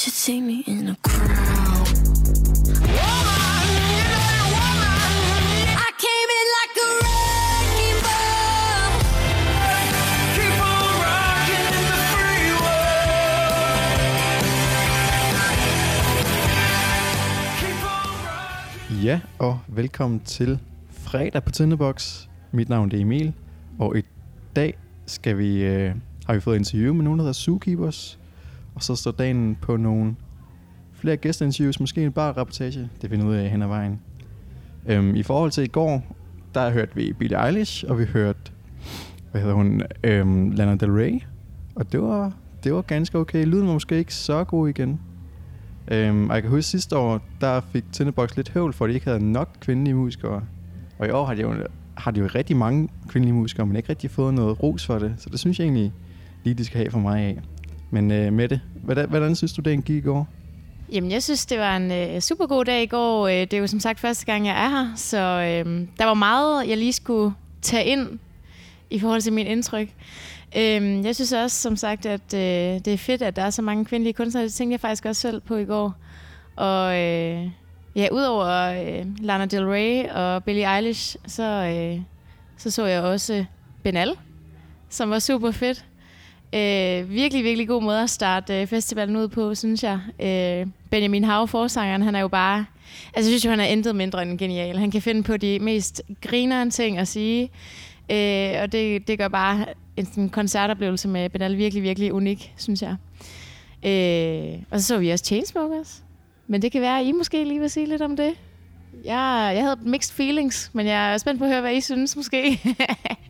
should see me in a crowd. woman you know woman I came in like a wrecking ball. Keep on rocking in the free world. Ja, og velkommen til fredag på Tindebox. Mit navn det er Emil, og i dag skal vi, øh, har vi fået et interview med nogen, der hedder Zookeepers. Og så står dagen på nogle flere gæsteinterviews, måske en bare rapportage. Det finder ud af hen ad vejen. Øhm, I forhold til i går, der hørte vi Billie Eilish, og vi hørte, hvad hedder hun, øhm, Lana Del Rey. Og det var, det var ganske okay. Lyden var måske ikke så god igen. Øhm, og jeg kan huske sidste år, der fik Tinderbox lidt høvl, for at de ikke havde nok kvindelige musikere. Og i år har de jo, har de jo rigtig mange kvindelige musikere, men ikke rigtig fået noget ros for det. Så det synes jeg egentlig lige, de skal have for mig af. Men øh, Mette, hvordan, hvordan synes du, det gik i går? Jamen, jeg synes, det var en øh, super god dag i går. Øh, det er jo som sagt første gang, jeg er her, så øh, der var meget, jeg lige skulle tage ind i forhold til min indtryk. Øh, jeg synes også, som sagt, at øh, det er fedt, at der er så mange kvindelige kunstnere. Det tænkte jeg faktisk også selv på i går. Og øh, ja, udover øh, Lana Del Rey og Billie Eilish, så, øh, så så jeg også Benal, som var super fedt. Øh, virkelig, virkelig god måde at starte øh, festivalen ud på, synes jeg. Øh, Benjamin Hav, forsangeren, han er jo bare... Altså, jeg synes jo, han er intet mindre end genial. Han kan finde på de mest grinerende ting at sige. Øh, og det, det gør bare en sådan koncertoplevelse med Benal virkelig, virkelig unik, synes jeg. Øh, og så så vi også Chainsmokers. Men det kan være, at I måske lige vil sige lidt om det. Jeg, jeg havde mixed feelings, men jeg er spændt på at høre, hvad I synes måske.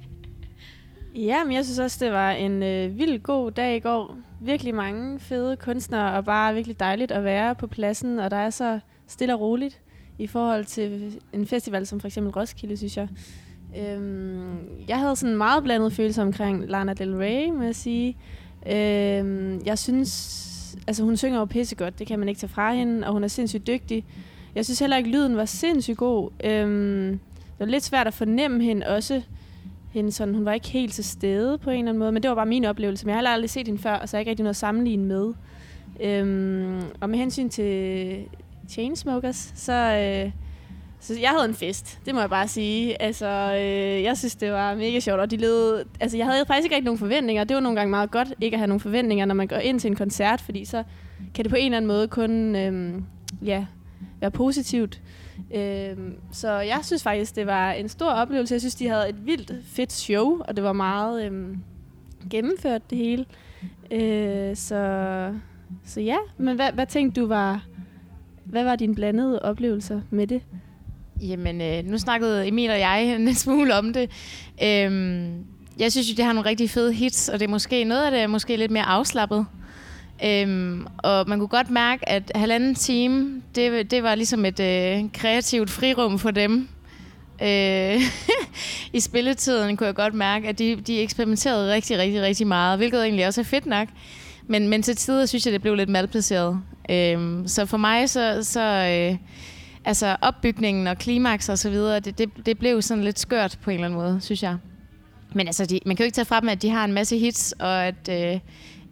Ja, men jeg synes også, det var en øh, vild god dag i går. Virkelig mange fede kunstnere, og bare virkelig dejligt at være på pladsen, og der er så stille og roligt i forhold til en festival som for eksempel Roskilde, synes jeg. Øhm, jeg havde sådan en meget blandet følelse omkring Lana Del Rey, må jeg sige. Øhm, jeg synes, altså hun synger jo pissegodt, det kan man ikke tage fra hende, og hun er sindssygt dygtig. Jeg synes heller ikke, lyden var sindssygt god. Øhm, det var lidt svært at fornemme hende også, hende sådan, hun var ikke helt til stede på en eller anden måde, men det var bare min oplevelse. Men jeg har heller aldrig set hende før, og så er jeg ikke rigtig noget at sammenligne med. Øhm, og med hensyn til Chainsmokers, så, øh, så jeg havde en fest, det må jeg bare sige. Altså, øh, jeg synes, det var mega sjovt, og de led, altså, jeg havde faktisk ikke rigtig nogen forventninger. Det var nogle gange meget godt ikke at have nogen forventninger, når man går ind til en koncert, fordi så kan det på en eller anden måde kun øh, ja, være positivt. Øh, så jeg synes faktisk, det var en stor oplevelse. Jeg synes, de havde et vildt fedt show, og det var meget øhm, gennemført det hele. Øh, så, så ja, men hvad, hvad tænkte du var, hvad var dine blandede oplevelser med det? Jamen, øh, nu snakkede Emil og jeg en smule om det. Øhm, jeg synes jo, det har nogle rigtig fede hits, og det er måske noget af det er måske lidt mere afslappet. Øhm, og man kunne godt mærke, at halvanden time, det, det var ligesom et øh, kreativt frirum for dem. Øh, I spilletiden kunne jeg godt mærke, at de, de eksperimenterede rigtig, rigtig, rigtig meget, hvilket egentlig også er fedt nok. Men, men til tider synes jeg, det blev lidt malplaceret. Øhm, så for mig, så, så øh, altså opbygningen og klimaks og så videre, det, det, det blev sådan lidt skørt på en eller anden måde, synes jeg. Men altså, de, man kan jo ikke tage fra dem, at de har en masse hits, og at øh,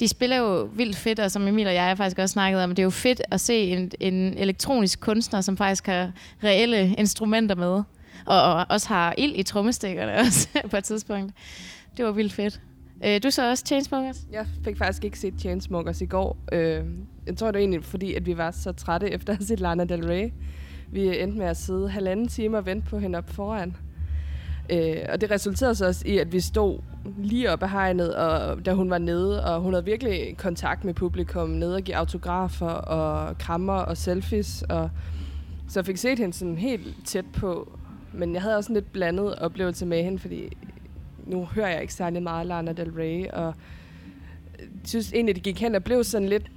de spiller jo vildt fedt, og som Emil og jeg har faktisk også snakket om, det er jo fedt at se en, en elektronisk kunstner, som faktisk har reelle instrumenter med, og, og også har ild i trommestikkerne også på et tidspunkt. Det var vildt fedt. Øh, du så også Chainsmokers? Jeg fik faktisk ikke set Chainsmokers i går. Øh, jeg tror, det var egentlig fordi, at vi var så trætte efter at have set Lana Del Rey. Vi endte med at sidde halvanden time og vente på hende op foran. Øh, og det resulterede så også i, at vi stod lige op ad hegnet, og, da hun var nede, og hun havde virkelig kontakt med publikum, nede og give autografer og krammer og selfies, og så jeg fik set hende sådan helt tæt på. Men jeg havde også en lidt blandet oplevelse med hende, fordi nu hører jeg ikke særlig meget Lana Del Rey, og jeg synes egentlig, det gik hen og blev sådan lidt,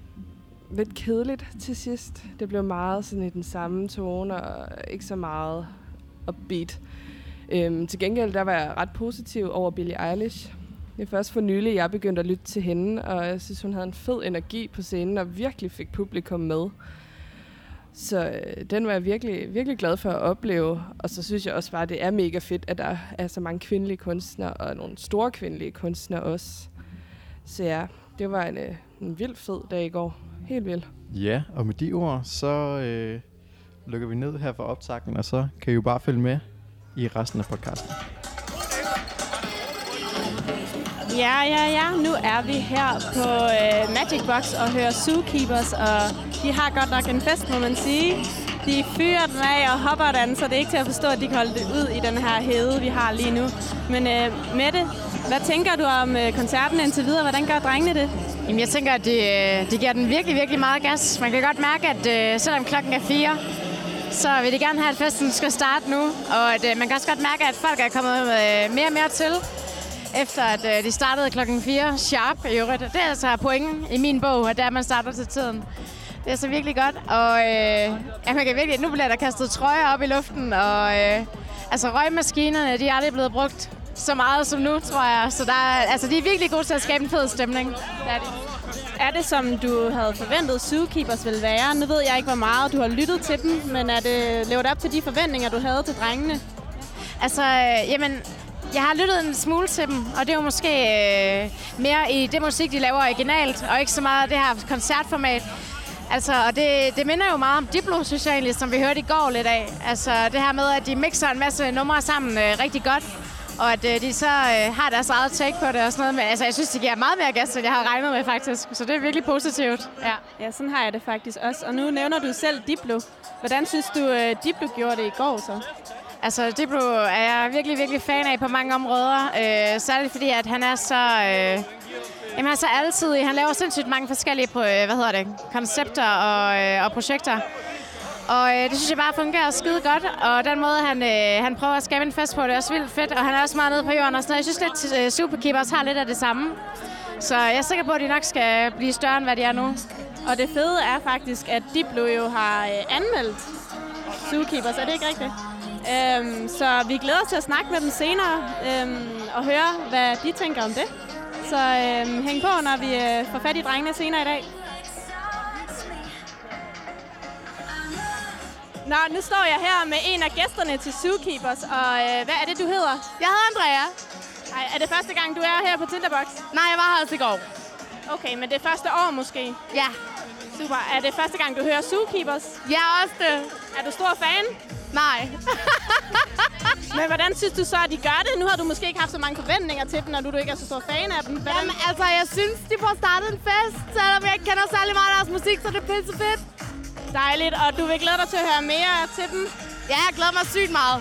lidt kedeligt til sidst. Det blev meget sådan i den samme tone, og ikke så meget upbeat. Øhm, til gengæld der var jeg ret positiv over Billie Eilish. Det er først for nylig, jeg begyndte at lytte til hende, og jeg synes, hun havde en fed energi på scenen, og virkelig fik publikum med. Så øh, den var jeg virkelig, virkelig glad for at opleve. Og så synes jeg også bare, at det er mega fedt, at der er så mange kvindelige kunstnere, og nogle store kvindelige kunstnere også. Så ja, det var en, øh, en vild fed dag i går. Helt vild. Ja, og med de ord, så øh, lukker vi ned her for optakten, og så kan I jo bare følge med i resten af podcasten. Ja, ja, ja. Nu er vi her på øh, Magic Box og hører Zookeepers, og de har godt nok en fest, må man sige. De fyrer den af og hopper og danser. Det er ikke til at forstå, at de kan holde det ud i den her hede, vi har lige nu. Men øh, Mette, hvad tænker du om øh, koncerten indtil videre? Hvordan gør drengene det? Jamen, jeg tænker, at de, øh, de giver den virkelig, virkelig meget gas. Man kan godt mærke, at øh, selvom klokken er fire, så vil de gerne have, at festen skal starte nu. Og at, øh, man kan også godt mærke, at folk er kommet øh, mere og mere til, efter at øh, de startede klokken 4 sharp i øvrigt. Det er altså pointen i min bog, at det er, at man starter til tiden. Det er så virkelig godt, og øh, ja, man kan virkelig, nu bliver der kastet trøjer op i luften, og øh, altså røgmaskinerne, de er aldrig blevet brugt så meget som nu, tror jeg. Så der altså, de er virkelig gode til at skabe en fed stemning. Det er de. Er det, som du havde forventet Zookeepers ville være? Nu ved jeg ikke, hvor meget du har lyttet til dem, men er det levet op til de forventninger, du havde til drengene? Altså, øh, jamen, jeg har lyttet en smule til dem, og det er jo måske øh, mere i det musik, de laver originalt, og ikke så meget det her koncertformat. Altså, og det, det minder jo meget om Diplo, synes jeg egentlig, som vi hørte i går lidt af. Altså, det her med, at de mixer en masse numre sammen øh, rigtig godt, og at øh, de så øh, har deres eget take på det og sådan noget. Men altså, jeg synes, det giver meget mere gas, end jeg havde regnet med, faktisk. Så det er virkelig positivt. Ja. Ja, sådan har jeg det faktisk også. Og nu nævner du selv Diplo. Hvordan synes du, øh, Diplo gjorde det i går så? Altså, Diplo er jeg virkelig, virkelig fan af på mange områder. Øh, særligt fordi, at han er så... Øh, jamen, han er så altid. Han laver sindssygt mange forskellige øh, hvad hedder det, koncepter og, øh, og projekter. Og øh, det synes jeg bare fungerer skide godt. Og den måde, han, øh, han prøver at skabe en fest på, det er også vildt fedt. Og han er også meget nede på jorden og sådan noget. Jeg synes lidt, øh, Superkeepers har lidt af det samme. Så jeg er sikker på, at de nok skal blive større, end hvad de er nu. Og det fede er faktisk, at Diplo jo har øh, anmeldt Zookeepers. Er det ikke rigtigt? Øhm, så vi glæder os til at snakke med dem senere øhm, og høre, hvad de tænker om det. Så øhm, hæng på, når vi øh, får fat i drengene senere i dag. Nå, nu står jeg her med en af gæsterne til Zookeepers, og øh, hvad er det, du hedder? Jeg hedder Andrea. Ej, er det første gang, du er her på Tinderbox? Nej, jeg var her altså i går. Okay, men det er første år måske. Ja, Super. Er det første gang, du hører Zookeepers? er også det. Er du stor fan? Nej. Men hvordan synes du så, at de gør det? Nu har du måske ikke haft så mange forventninger til dem, når du, du ikke er så stor fan af dem. Hvordan? Jamen, altså, jeg synes, de får startet en fest, selvom jeg ikke kender særlig meget af deres musik, så det er pisse fedt. Dejligt, og du vil glæde dig til at høre mere til dem. Ja, jeg glæder mig sygt meget.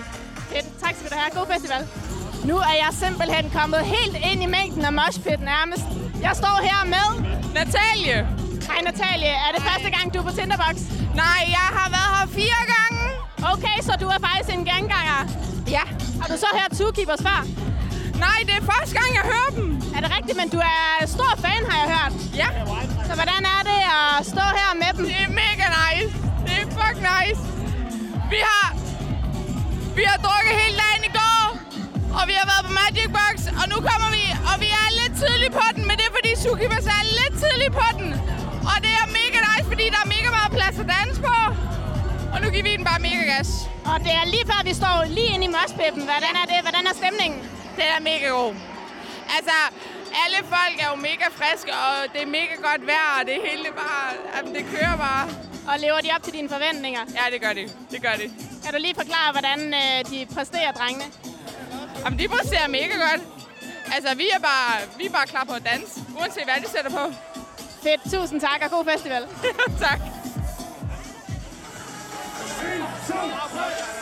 Fedt. Tak skal du have. God festival. Nu er jeg simpelthen kommet helt ind i mængden af moshpit nærmest. Jeg står her med... Natalie. Hej Natalie, er det første gang, du er på Tinderbox? Nej, jeg har været her fire gange. Okay, så du er faktisk en genganger. Ja. Har du så hørt Zookeepers før? Nej, det er første gang, jeg hører dem. Er det rigtigt, men du er stor fan, har jeg hørt. Ja. Så hvordan er det at stå her med dem? Det er mega nice. Det er fuck nice. Vi har... Vi har drukket hele dagen i går. Og vi har været på Magic Box. Og nu kommer vi. Og vi er lidt tidligt på den. Men det er fordi Zookeepers er lidt tidligt på den. Og det er mega nice, fordi der er mega meget plads at danse på. Og nu giver vi den bare mega gas. Og det er lige før, vi står lige inde i moshpitten. Hvordan er det? Hvordan er stemningen? Det er mega god. Altså, alle folk er jo mega friske, og det er mega godt vejr, og det hele det bare, jamen, det kører bare. Og lever de op til dine forventninger? Ja, det gør de. Det gør de. Kan du lige forklare, hvordan øh, de præsterer, drengene? Jamen, de præsterer mega godt. Altså, vi er bare, vi er bare klar på at danse, uanset hvad de sætter på. Fedt. Tusind tak, og god festival. tak. 1, 2, 3.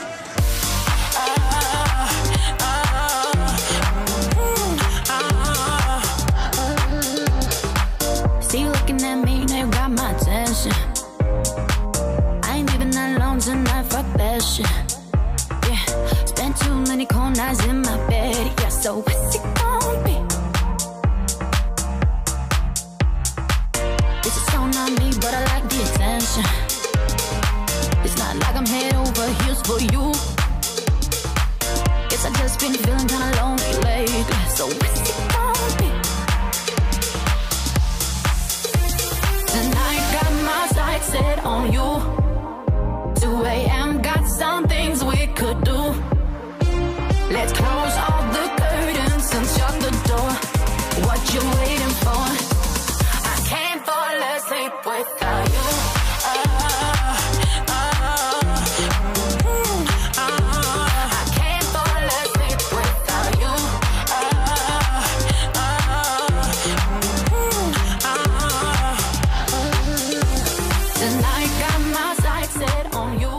Nights in my bed. Yeah, so what's it gonna be? This is so not me, but I like the attention. It's not like I'm head over heels for you. Guess I just been feeling kinda lonely lately. So what's it gonna be? Tonight got my sights set on you. 2 a.m. got some waiting for? I can't fall asleep without you. Uh, uh, uh, I can't without you. Got my sights set on you.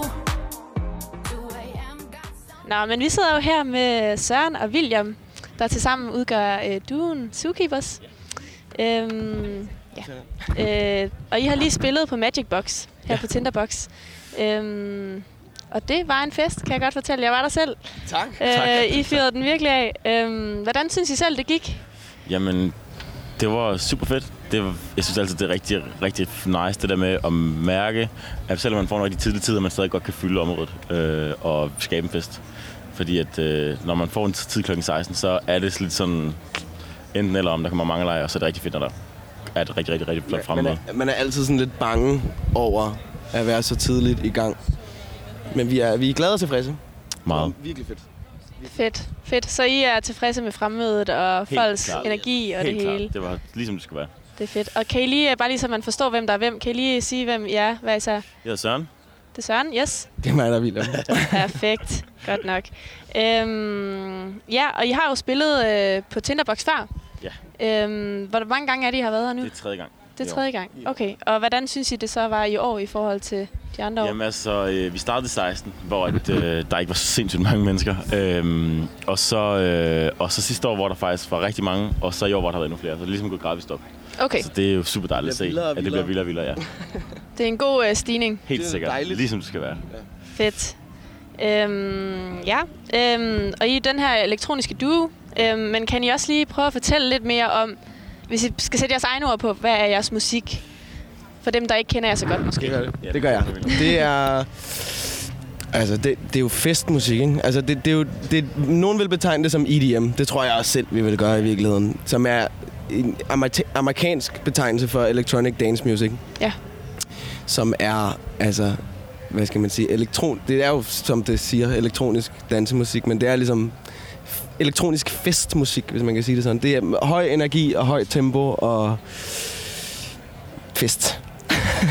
2 a.m. got Nå, men vi sidder jo her med Søren og William, der tilsammen udgør øh, duen Zookeepers. Øhm, ja. øh, og I har lige spillet på Magic Box, her på Tinderbox. Øhm, og det var en fest, kan jeg godt fortælle. Jeg var der selv. Tak. Øh, I fyrede den virkelig af. Øhm, hvordan synes I selv, det gik? Jamen, det var super fedt. Det jeg synes altid, det er rigtig, rigtig nice, det der med at mærke, at selvom man får nogle af de tidlige tider, man stadig godt kan fylde området øh, og skabe en fest. Fordi at øh, når man får en tid kl. 16, så er det lidt sådan enten eller om, der kommer mange lejre, og så er det rigtig fedt, når der er et rigtig, rigtig, rigtig flot Man fremmøde. er, man er altid sådan lidt bange over at være så tidligt i gang. Men vi er, vi er glade og tilfredse. Meget. Virkelig fedt. Fedt. Fedt. Så I er tilfredse med fremmødet og Helt folks klart. energi og Helt det hele? klart. Det var ligesom det skulle være. Det er fedt. Og kan I lige, bare lige så man forstår, hvem der er hvem, kan I lige sige, hvem I er? Hvad I så? Jeg hedder Søren. Det er Søren, yes. Det er mig, der er William. Perfekt. Godt nok. Øhm, ja, og I har jo spillet øh, på Tinderbox før. Ja. Øhm, hvor mange gange er det, I har været her nu? Det er tredje gang. Det er tredje gang. Okay. Og hvordan synes I, det så var i år i forhold til de andre år? Jamen altså, øh, vi startede i 16, hvor at, øh, der ikke var så sindssygt mange mennesker. Øhm, og, så, øh, og så sidste år, hvor der faktisk var rigtig mange, og så i år, hvor der har været endnu flere. Så det er ligesom gået gradvist op. Okay, Så det er jo super dejligt at se, Det bliver vildere at det bliver vildere. og vildere, ja. det er en god øh, stigning. Helt er sikkert. dejligt. Ligesom det skal være. Fedt. Øhm, ja, øhm, og I den her elektroniske duo, øhm, men kan I også lige prøve at fortælle lidt mere om, hvis I skal sætte jeres egne ord på, hvad er jeres musik? For dem, der ikke kender jer så godt måske. Det gør det. Ja, det gør jeg. Det er... Altså, det, det er jo festmusik, ikke? Altså, det, det er jo... Det, nogen vil betegne det som EDM. Det tror jeg også selv, vi vil gøre i virkeligheden. Som er en amer- amerikansk betegnelse for Electronic Dance Music. Ja. Som er, altså... Hvad skal man sige? Elektron... Det er jo, som det siger, elektronisk dansemusik, men det er ligesom elektronisk festmusik, hvis man kan sige det sådan. Det er høj energi og højt tempo og fest.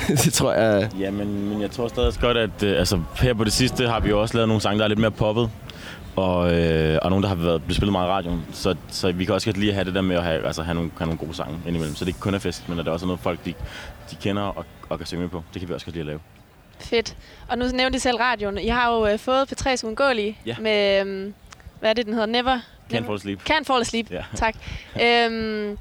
det tror jeg... Ja, men, men jeg tror stadig også godt, at øh, altså, her på det sidste har vi jo også lavet nogle sange, der er lidt mere poppet. Og, øh, og nogle, der har været, blevet spillet meget i radioen. Så, så vi kan også godt lige have det der med at have, altså, have, nogle, have nogle gode sange indimellem. Så det ikke kun er fest, men at der også er noget, folk de, de kender og, og kan synge med på. Det kan vi også godt lide at lave. Fedt. Og nu nævnte I selv radioen. I har jo øh, fået P3's Uundgåelige Ja. med, øhm, hvad er det, den hedder? Never? Can't fall asleep. Can't Fall Asleep. Ja. Tak. Øhm,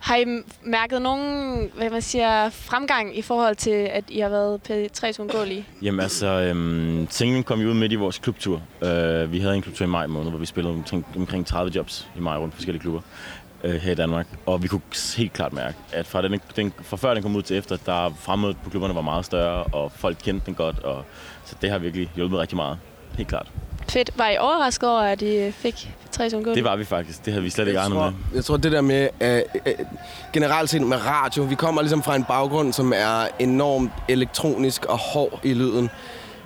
har I mærket nogen hvad man siger, fremgang i forhold til, at I har været på 3 Uundgåelige? Jamen altså, øhm, singlen kom jo ud midt i vores klubtur. Øh, vi havde en klubtur i maj måned, hvor vi spillede omkring, omkring 30 jobs i maj rundt på forskellige klubber øh, her i Danmark. Og vi kunne helt klart mærke, at fra, den, den, fra før den kom ud til efter, der fremmødet på klubberne var meget større, og folk kendte den godt. Og, så det har virkelig hjulpet rigtig meget. Helt klart. Fedt. Var I overrasket over, at I fik P3's Uundgåelige? Det var vi faktisk. Det havde vi slet ikke tror, med. Jeg tror, det der med, øh, øh, generelt set med radio, vi kommer ligesom fra en baggrund, som er enormt elektronisk og hård i lyden.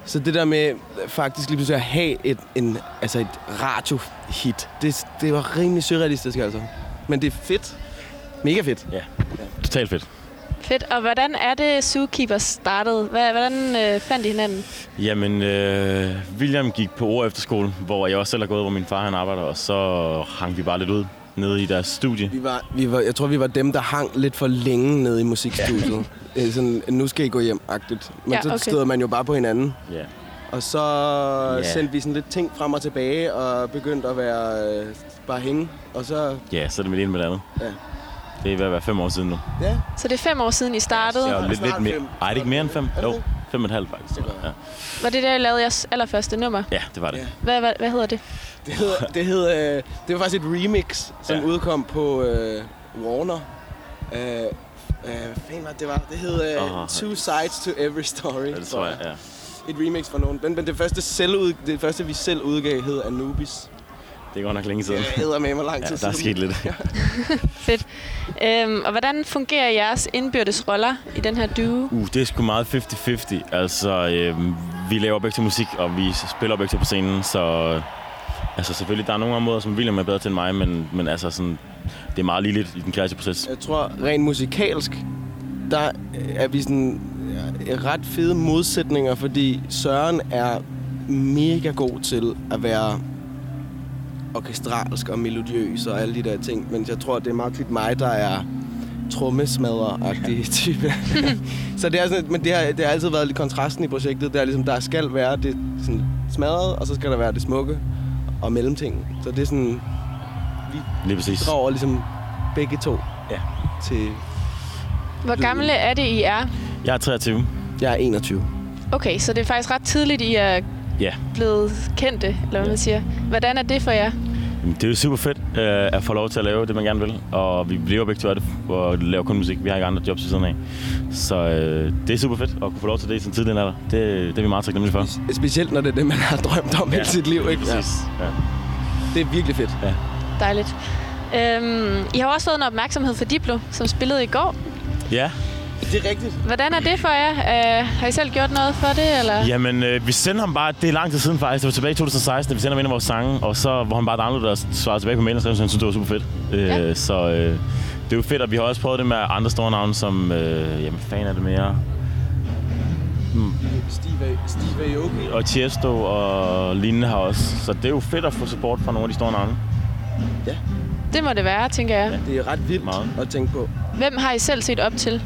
Så det der med faktisk lige pludselig at have et, en, altså et radiohit, det, det var rimelig surrealistisk altså. Men det er fedt. Mega fedt. Totalt fedt. Fedt. Og hvordan er det, Zookeepers startede? Hvad, hvordan øh, fandt I hinanden? Jamen, øh, William gik på ord efterskole, hvor jeg også selv har gået, hvor min far han arbejder, og så hang vi bare lidt ud nede i deres studie. Vi var, vi var, jeg tror, vi var dem, der hang lidt for længe nede i musikstudiet. Ja. Sådan, nu skal I gå hjem-agtigt. Men Ja, ja, så okay. støder man jo bare på hinanden. Ja. Og så Ja. sendte vi sådan lidt ting frem og tilbage, og begyndte at være øh, bare hænge. Og så, Ja, så er det med det ene med det andet. Ja. Det er ved at være fem år siden nu. ja, Så det er fem år siden, I startede. Jeg er jo lidt, snart lidt mere. Ej, er det ikke mere end fem? Er det Jo, det? fem og et halvt faktisk. Ja. Var det der, I lavede jeres allerførste nummer? ja, det var det. Ja. Hvad, hvad, hvad hedder det? det hed, det, hed, øh, det var faktisk et remix, som Ja. ja. udkom på øh, Warner. Øh, øh, fanden var det, det var? Det hed øh. Two Sides to Every Story. Ja, det tror jeg, ja. Et remix fra nogen. Men, men det, første selvud, det første, vi selv udgav, hed Anubis. Det er godt nok længe siden. Det hedder med mig lang Ja, tid der er sket lidt. Fedt. Øhm, og hvordan fungerer jeres indbyrdes roller i den her duo? Uh, det er sgu meget 50-50. Altså, øh, vi laver begge til musik, og vi spiller begge til på scenen, så... øh, Altså selvfølgelig, der er nogle områder, som William er bedre til end mig, men, men altså sådan, det er meget ligeligt i den kreative proces. Jeg tror, rent musikalsk der er vi sådan ret fede modsætninger, fordi Søren er mega god til at være orkestralsk og melodiøs og alle de der ting, men jeg tror, det er meget tit mig, der er trommesmadrer-agtig type. så det er sådan, men det har, det har altid været lidt kontrasten i projektet. Det er ligesom, der skal være det sådan smadret, og så skal der være det smukke og mellemting. Så det er sådan, Lige præcis. drager ligesom begge to Ja. til... Hvor gamle er det, I er? Jeg er 23. Jeg er 21. Okay, så det er faktisk ret tidligt, I er Ja. blevet kendte, eller hvad man siger. Hvordan er det for jer? Det er jo super fedt øh, at få lov til at lave det, man gerne vil. Og vi lever begge to af det, og laver kun musik. Vi har ikke andre jobs ved siden af. Så øh, det er super fedt at kunne få lov til det i sin tidlig alder. Det, det er vi meget taknemmelige for. Specielt når det er det, man har drømt om ja. hele sit liv, ikke? Præcis. Ja. Det er virkelig fedt. Dejligt. Øhm, I har også fået en opmærksomhed for Diplo, som spillede i går. ja. Det er rigtigt. Hvordan er det for jer? Øh, har I selv gjort noget for det, eller? Jamen, øh, vi sendte ham bare, det er lang tid siden faktisk, det var tilbage i 2016, da vi sendte ham en af vores sange, og så hvor han bare downloadede og svarede tilbage på mailen, og så syntes han, det var super fedt. Øh, Ja. Så øh, det er jo fedt, og vi har også prøvet det med andre store navne, som, øh, jamen, fan er det mere, Steve, Steve Aoki. og Tiesto og lignende har også. Så det er jo fedt at få support fra nogle af de store navne. Det må det være, tænker jeg. Det er ret vildt Meget. at tænke på. Hvem har I selv set op til?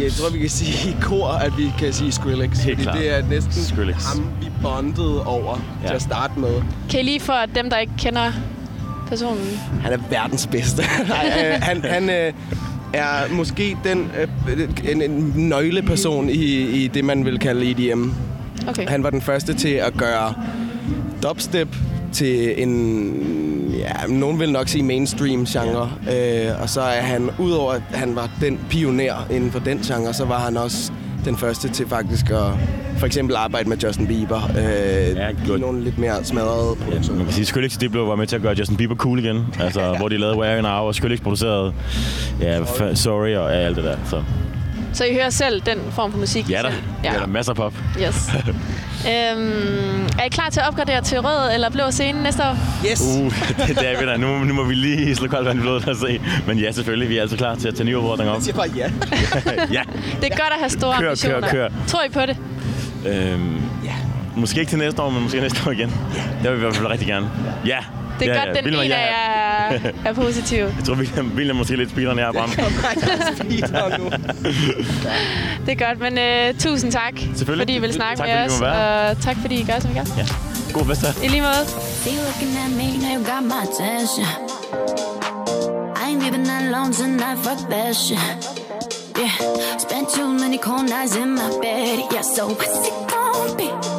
Jeg tror, vi kan sige i kor, at vi kan sige Skrillex. Helt fordi klart. det er næsten Skrillex. ham, vi bondede over ja. Ja. til at starte med. Kan I lige for dem, der ikke kender personen? Han er verdens bedste. Nej, øh, han, han øh, er måske den øh, en, en nøgleperson i, i det, man vil kalde EDM. Okay. Han var den første til at gøre dubstep til en, ja, nogen vil nok sige mainstream genre. Øh, og så er han, udover at han var den pioner inden for den genre, så var han også den første til faktisk at for eksempel arbejde med Justin Bieber. Øh, ja, nogle lidt mere smadrede Ja, produktioner. man kan sige, Skrillex Diplo var med til at gøre Justin Bieber cool igen. Altså, ja. hvor de lavede Wearing Now, og Skrillex producerede ja, fa- Sorry og ja, alt det der. Så Så I hører selv den form for musik? ja, der, selv? ja. der er masser af pop. Yes. øhm, er I klar til at opgradere til rød eller blå scene næste år? Yes! Uh, det, det er vi da. Nu, nu må vi lige slå koldt vand i blodet og se. Men ja, selvfølgelig. Vi er altid klar til at tage nye udfordringer op. Jeg siger bare ja. ja. Det er godt at have store Kør, kør, ambitioner. kør. Tror I på det? Øhm, ja. Måske ikke til næste år, men måske næste år igen. Det vil vi i hvert fald rigtig gerne. Ja. Det er ja, godt, ja. den William ene af jeg- jer er, er positiv. Jeg tror, William, William er måske lidt speederen her, Bram. Nu. Det er godt, men uh, tusind tak, fordi I vil snakke Tak, med fordi os. Og tak, fordi I gør, som I gør. Ja. God fest her. I lige måde. See you looking at me, now you got my attention. I ain't even that long tonight, fuck that shit. Yeah, spent too many cold nights in my bed. Yeah, so what's it gonna be?